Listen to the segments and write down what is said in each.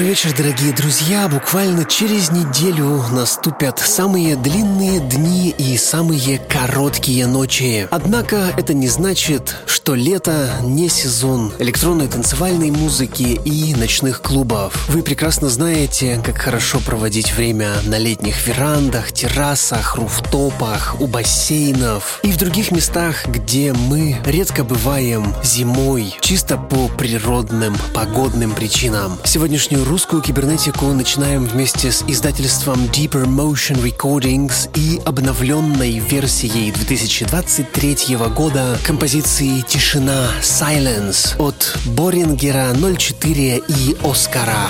Добрый вечер, дорогие друзья. Буквально через неделю наступят самые длинные дни и самые короткие ночи. Однако это не значит, что лето не сезон электронной танцевальной музыки и ночных клубов. Вы прекрасно знаете, как хорошо проводить время на летних верандах, террасах, руфтопах, у бассейнов и в других местах, где мы редко бываем зимой, чисто по природным, погодным причинам. Сегодняшнюю русскую кибернетику начинаем вместе с издательством Deeper Motion Recordings и обновленной версией 2023 года композиции «Тишина» Silence от Борингера 04 и Оскара.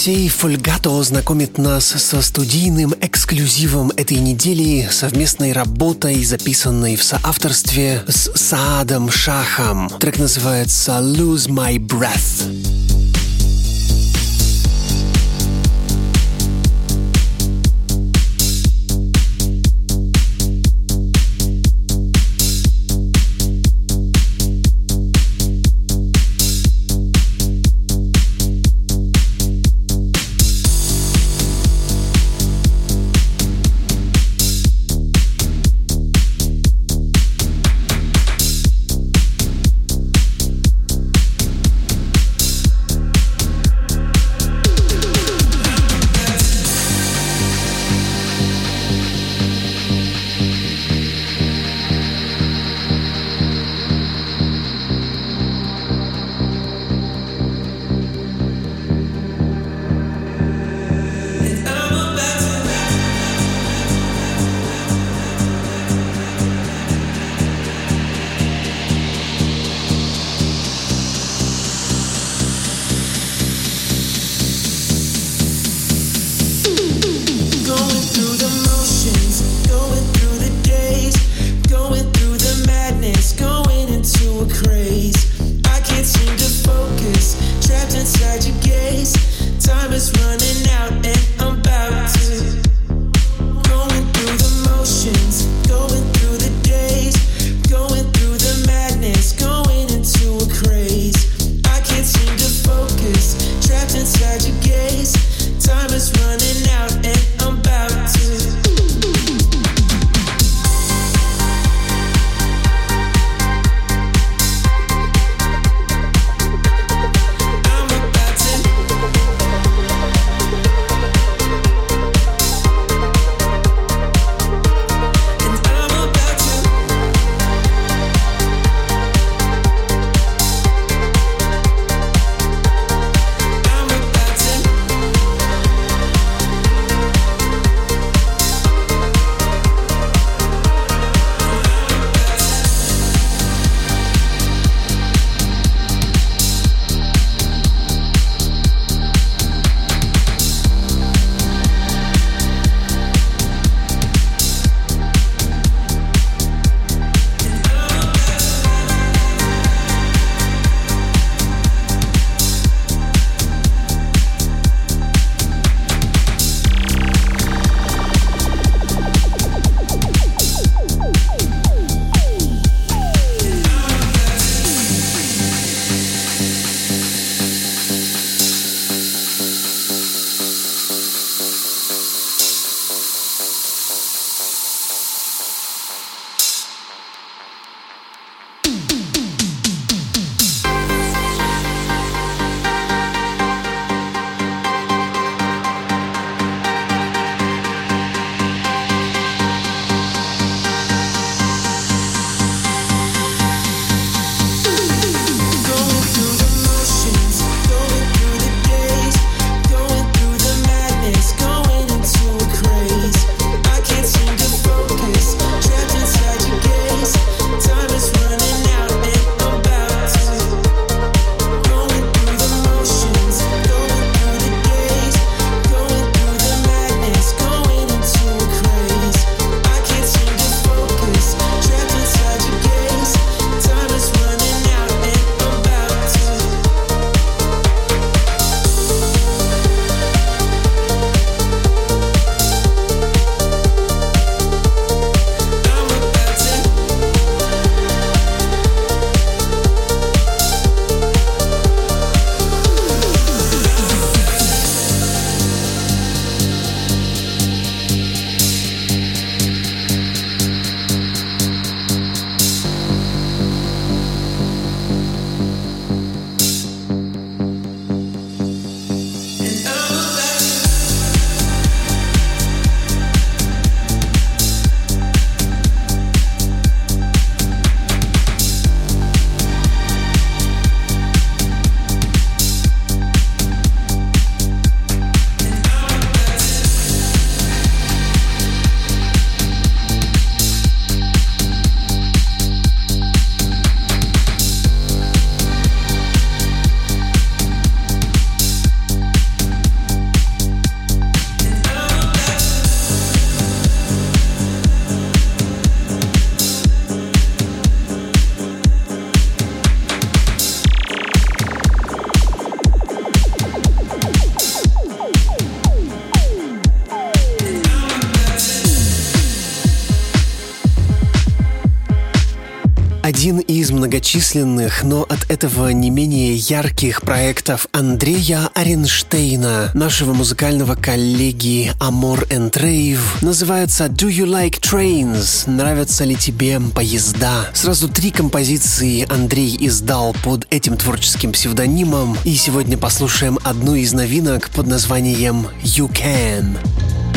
Фольгато знакомит нас со студийным эксклюзивом этой недели, совместной работой, записанной в соавторстве с Саадом Шахом. Трек называется «Lose My Breath». Один из многочисленных, но от этого не менее ярких проектов Андрея Аренштейна, нашего музыкального коллеги Amor and Rave, называется Do You Like Trains? Нравятся ли тебе поезда? Сразу три композиции Андрей издал под этим творческим псевдонимом, и сегодня послушаем одну из новинок под названием You Can.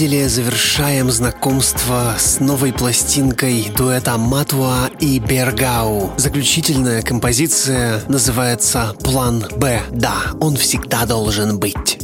Неделе завершаем знакомство с новой пластинкой дуэта Матуа и Бергау. Заключительная композиция называется «План Б». Да, он всегда должен быть.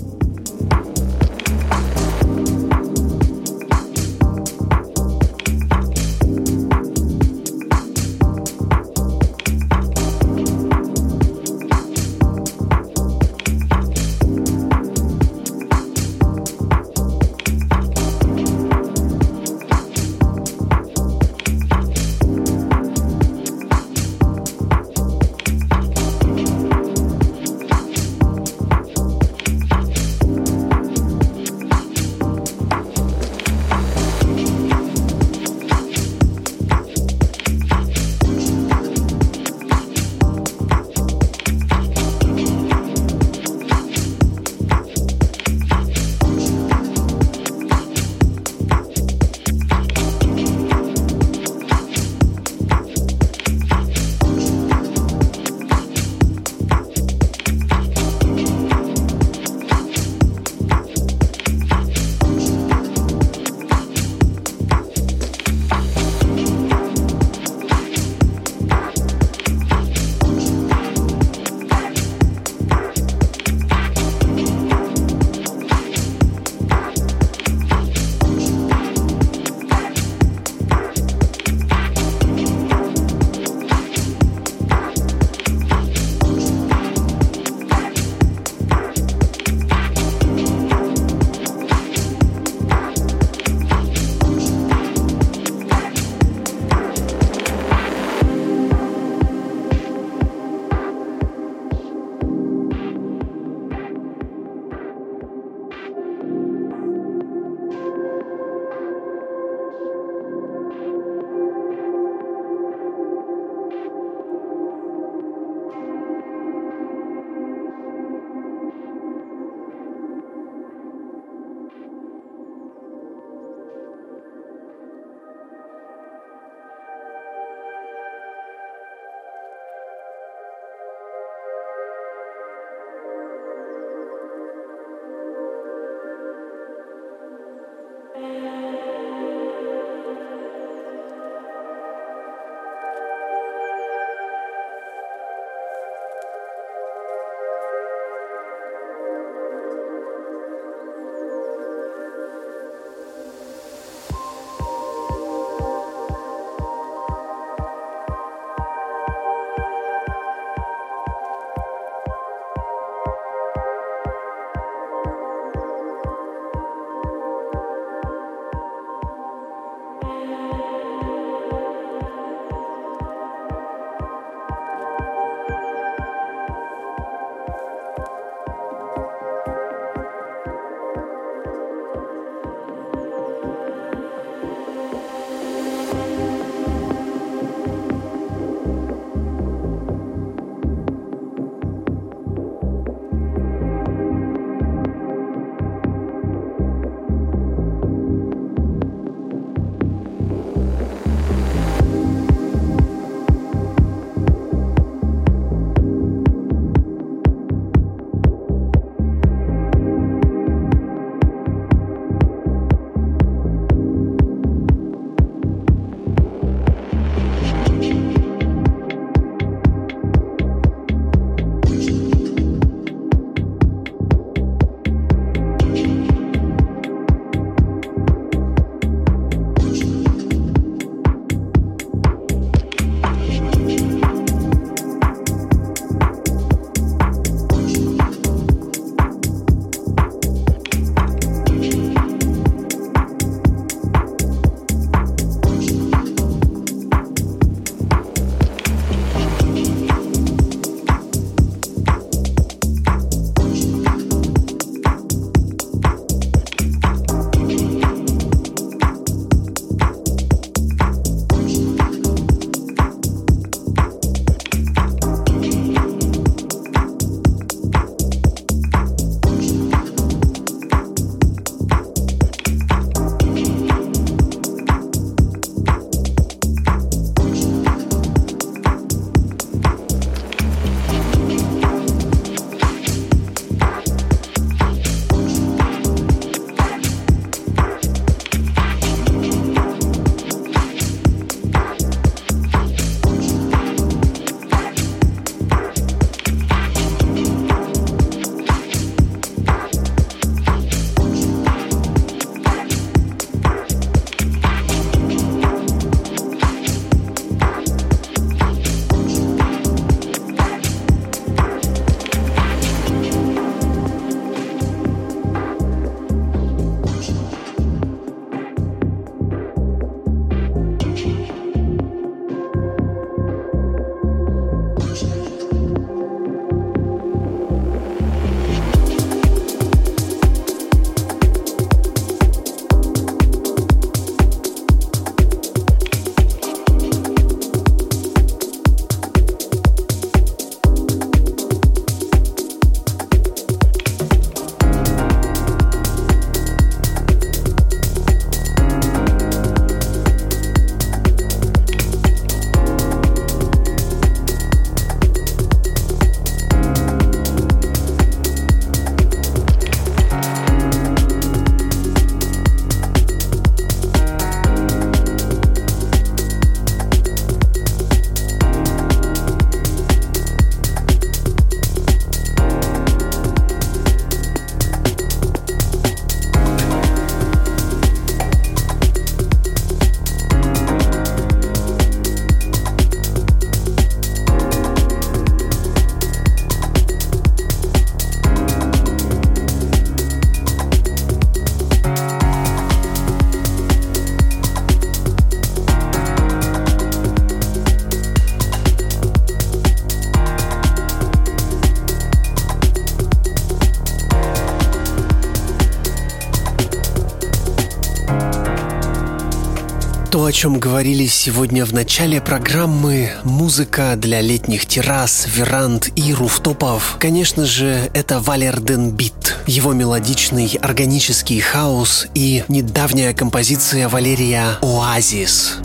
То, о чем говорили сегодня в начале программы, музыка для летних террас, веранд и руфтопов, конечно же, это Валерден Бит, его мелодичный органический хаос и недавняя композиция Валерия «Оазис».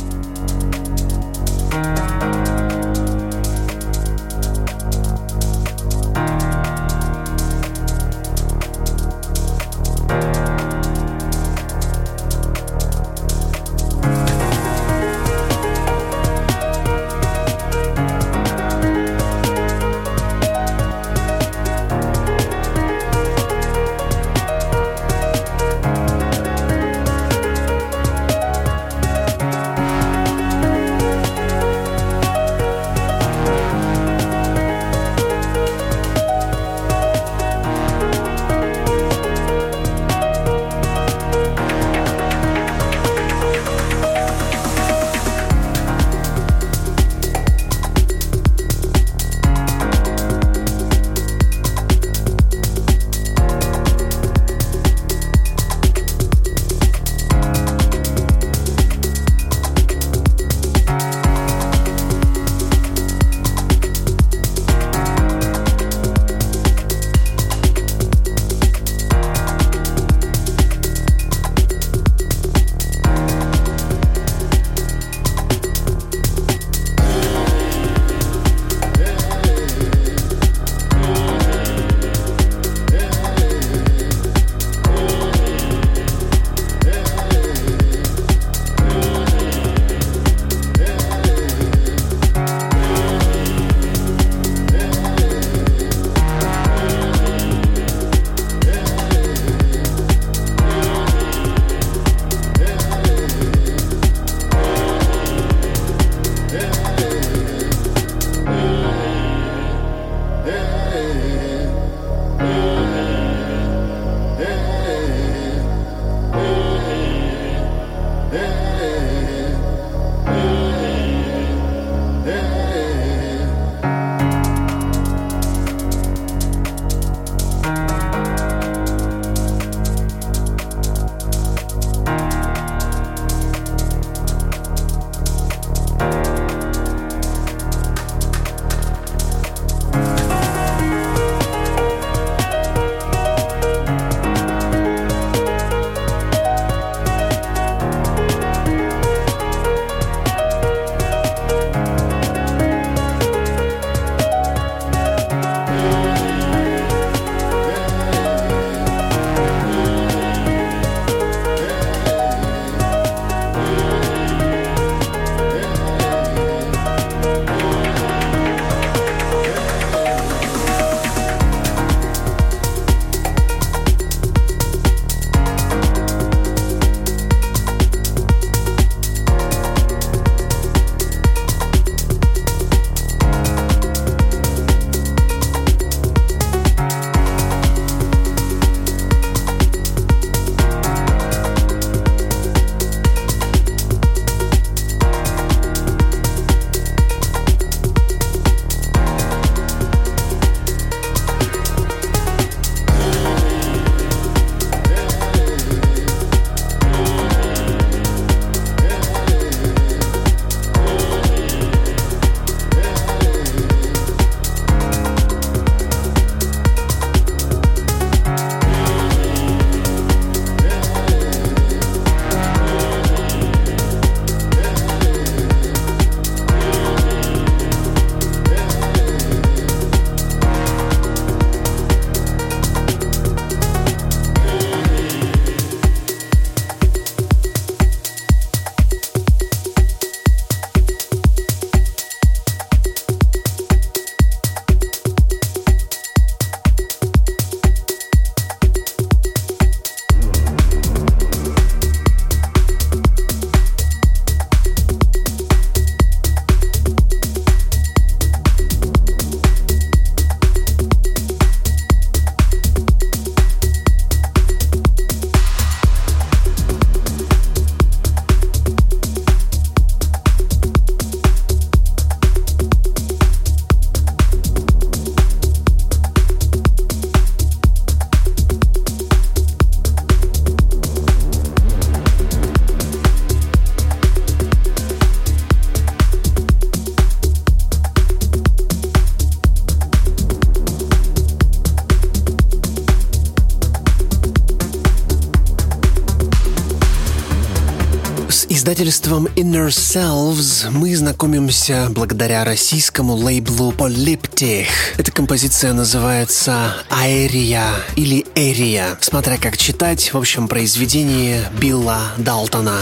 Издательством Inner Selves мы знакомимся благодаря российскому лейблу Polyptych. Эта композиция называется «Аэрия» или «Эрия», смотря как читать, в общем, произведение Билла Далтона.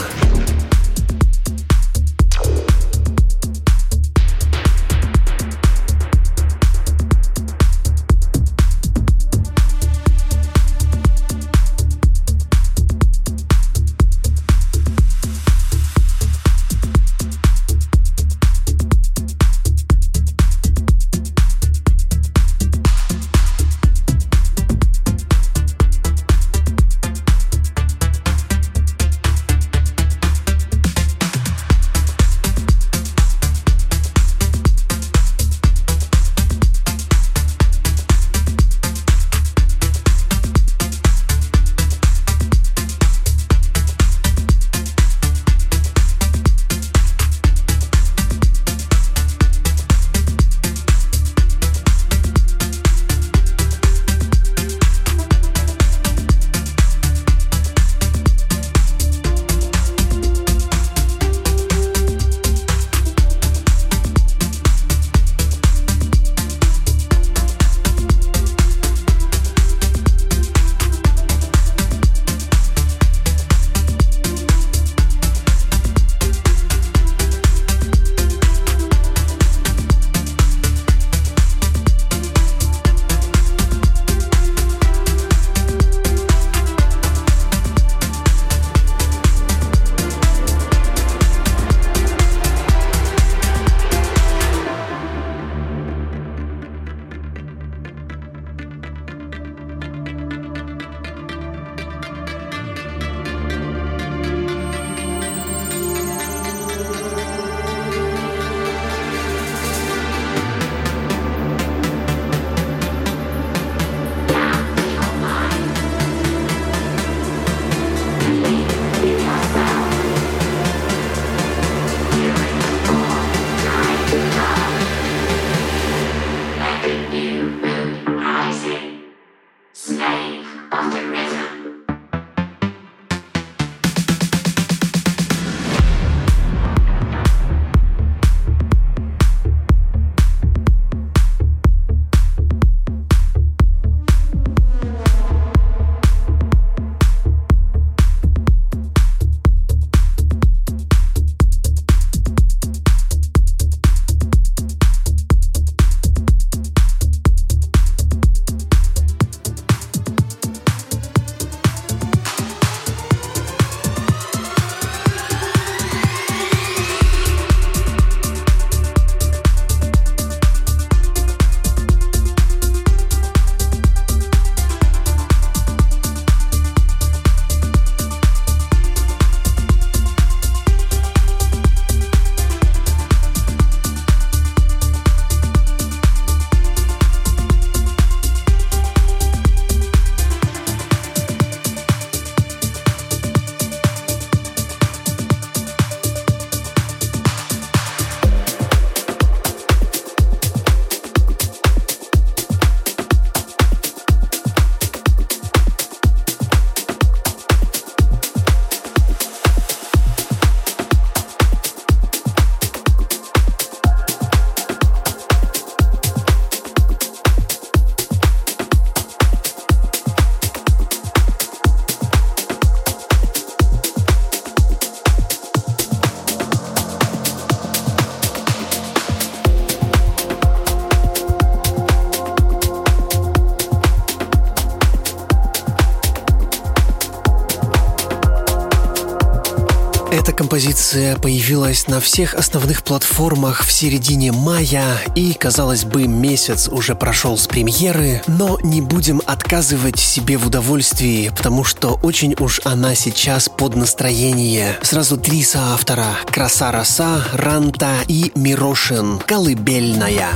Композиция появилась на всех основных платформах в середине мая, и, казалось бы, месяц уже прошел с премьеры, но не будем отказывать себе в удовольствии, потому что очень уж она сейчас под настроение. Сразу три соавтора – Краса Роса, Ранта и Мирошин – «Колыбельная».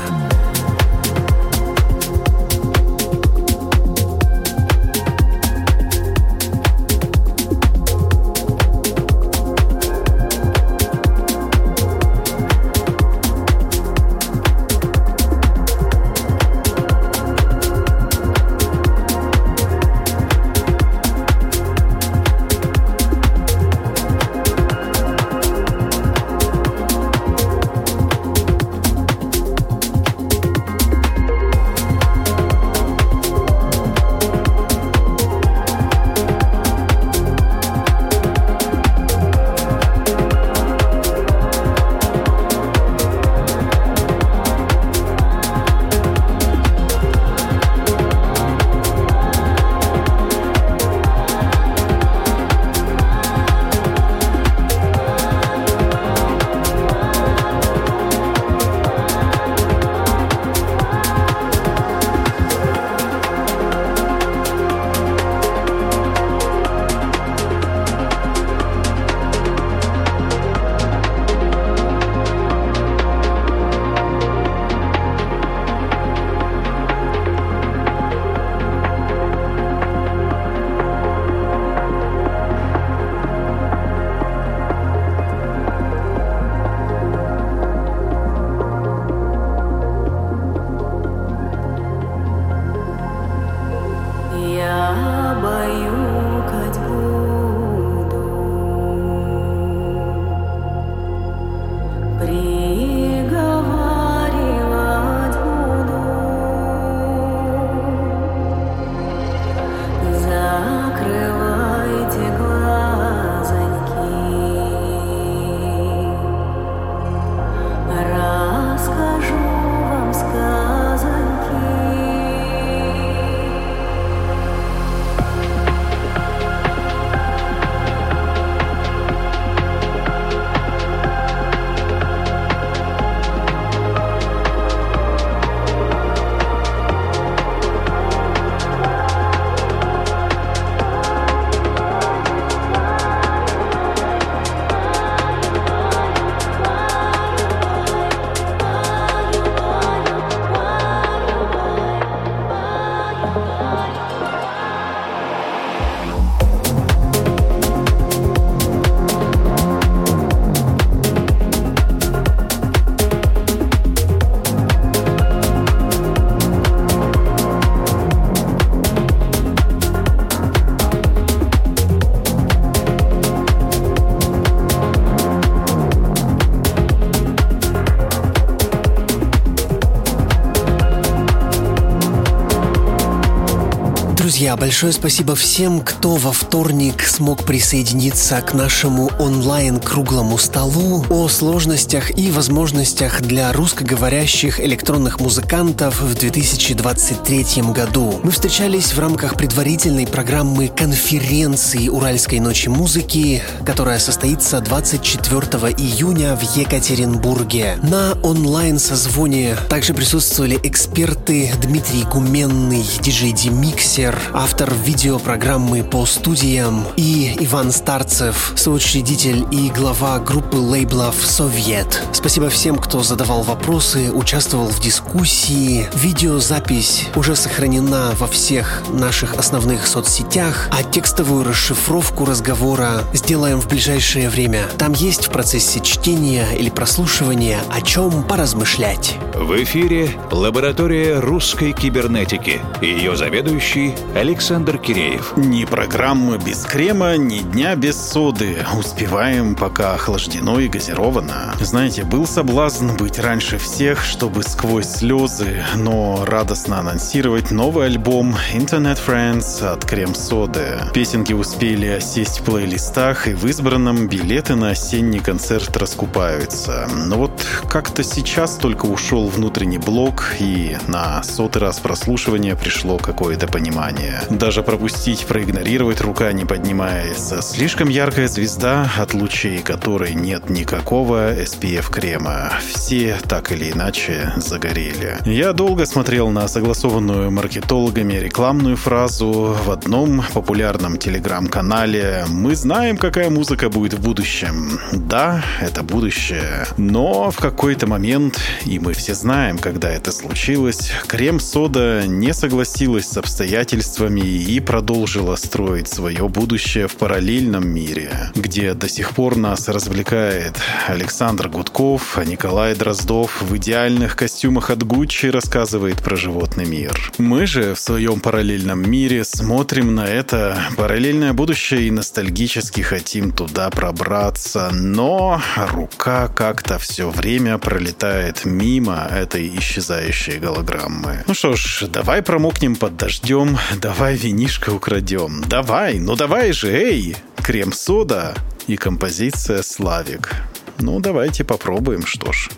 Большое спасибо всем, кто во вторник смог присоединиться к нашему онлайн-круглому столу о сложностях и возможностях для русскоговорящих электронных музыкантов в 2023 году. Мы встречались в рамках предварительной программы конференции Уральской ночи музыки, которая состоится 24 июня в Екатеринбурге. На онлайн-созвоне также присутствовали эксперты Дмитрий Гуменный, диджей Демиксер, Миллер, автор видеопрограммы по студиям, и Иван Старцев, соучредитель и глава группы лейблов «Совет». Спасибо всем, кто задавал вопросы, участвовал в дискуссии. Видеозапись уже сохранена во всех наших основных соцсетях, а текстовую расшифровку разговора сделаем в ближайшее время. Там есть в процессе чтения или прослушивания о чем поразмышлять. В эфире лаборатория русской кибернетики. Ее заведующий Александр Киреев. Ни программы без крема, ни дня без соды. Успеваем, пока охлаждено и газировано. Знаете, был соблазн быть раньше всех, чтобы сквозь слезы, но радостно анонсировать новый альбом Internet Friends от Крем-Соды. Песенки успели осесть в плейлистах, и в избранном билеты на осенний концерт раскупаются. Но вот как-то сейчас только ушел внутренний блок, и на сотый раз прослушивания пришло какое-то понимание. Даже пропустить, проигнорировать рука не поднимается. Слишком яркая звезда, от лучей которой нет никакого SPF-крема. Все так или иначе загорели. Я долго смотрел на согласованную маркетологами рекламную фразу в одном популярном телеграм-канале «Мы знаем, какая музыка будет в будущем». Да, это будущее. Но в какой-то момент, и мы все знаем, когда это случилось, крем-сода не согласилась с обстоятельствами, обстоятельствами и продолжила строить свое будущее в параллельном мире, где до сих пор нас развлекает Александр Гудков, а Николай Дроздов в идеальных костюмах от Гуччи рассказывает про животный мир. Мы же в своем параллельном мире смотрим на это параллельное будущее и ностальгически хотим туда пробраться, но рука как-то все время пролетает мимо этой исчезающей голограммы. Ну что ж, давай промокнем под дождем, Давай винишко украдем. Давай, ну давай же, эй! Крем-сода и композиция «Славик». Ну, давайте попробуем, что ж.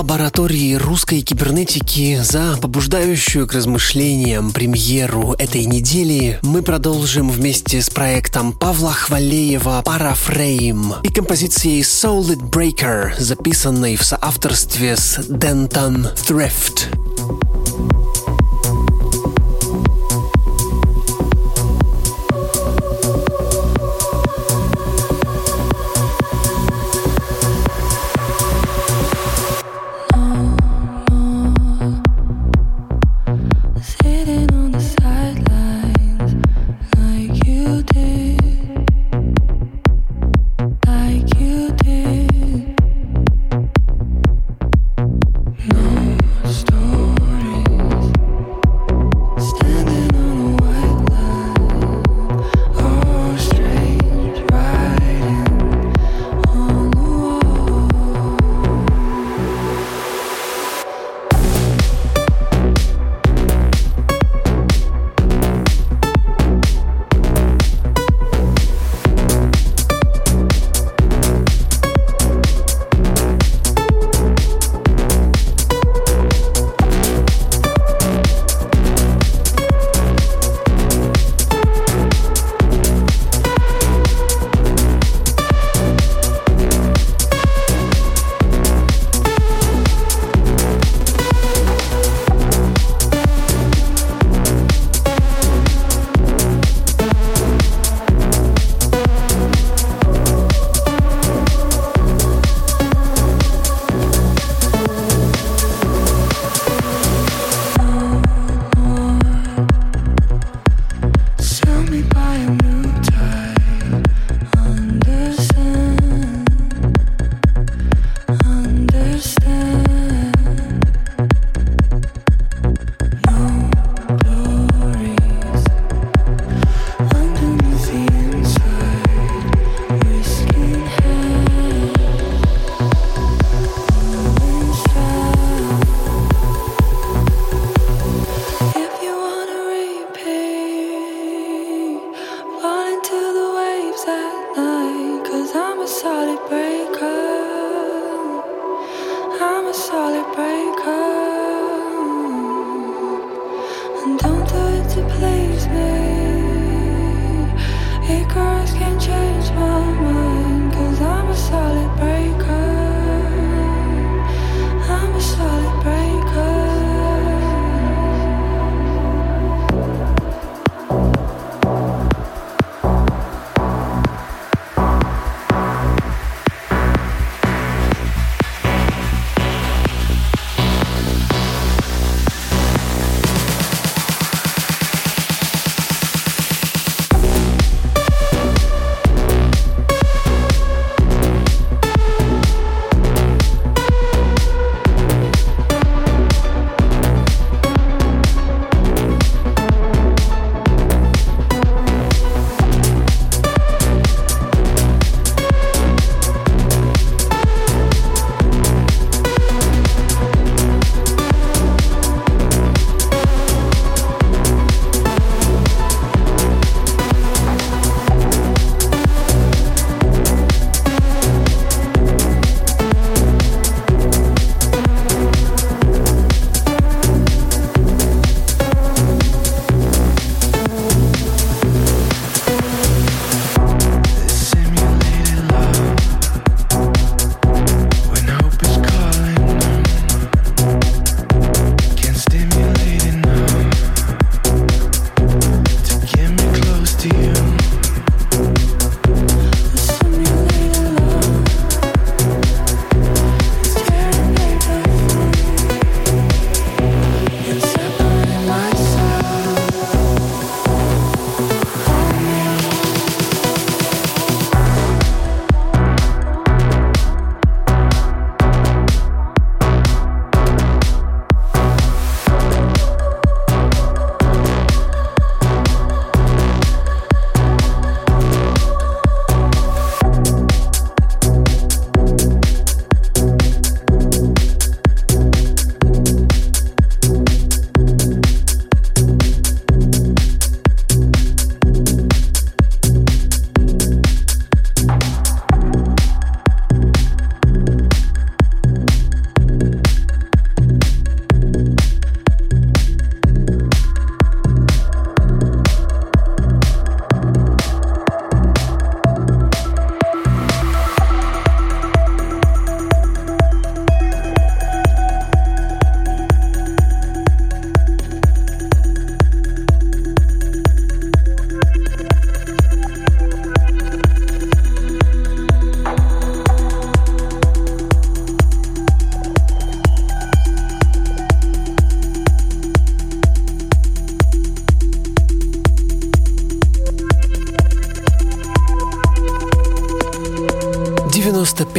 Лаборатории русской кибернетики за побуждающую к размышлениям премьеру этой недели. Мы продолжим вместе с проектом Павла Хвалеева «Парафрейм» и композицией Solid Breaker, записанной в соавторстве с Denton Thrift.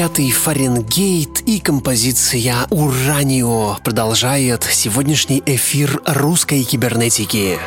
95-й Фаренгейт и композиция «Уранио» продолжает сегодняшний эфир русской кибернетики.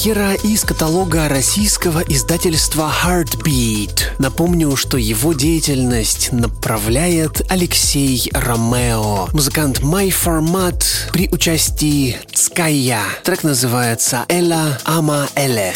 Премьера из каталога российского издательства Heartbeat. Напомню, что его деятельность направляет Алексей Ромео, музыкант My Format при участии Ская. Трек называется «Эла Ама Эле».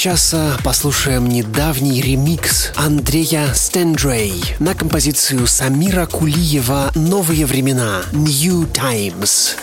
Часа послушаем недавний ремикс Андрея Стендрей на композицию Самира Кулиева «Новые времена» «New Times».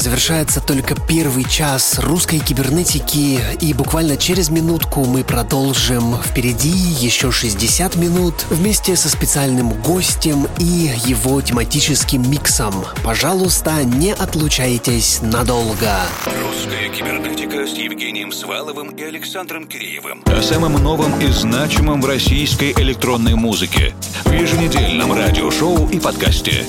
Завершается только первый час русской кибернетики, и буквально через минутку мы продолжим. Впереди еще 60 минут вместе со специальным гостем и его тематическим миксом. Пожалуйста, не отлучайтесь надолго. Русская кибернетика с Евгением Сваловым и Александром Киреевым. О самом новом и значимом в российской электронной музыке. В еженедельном радиошоу и подкасте.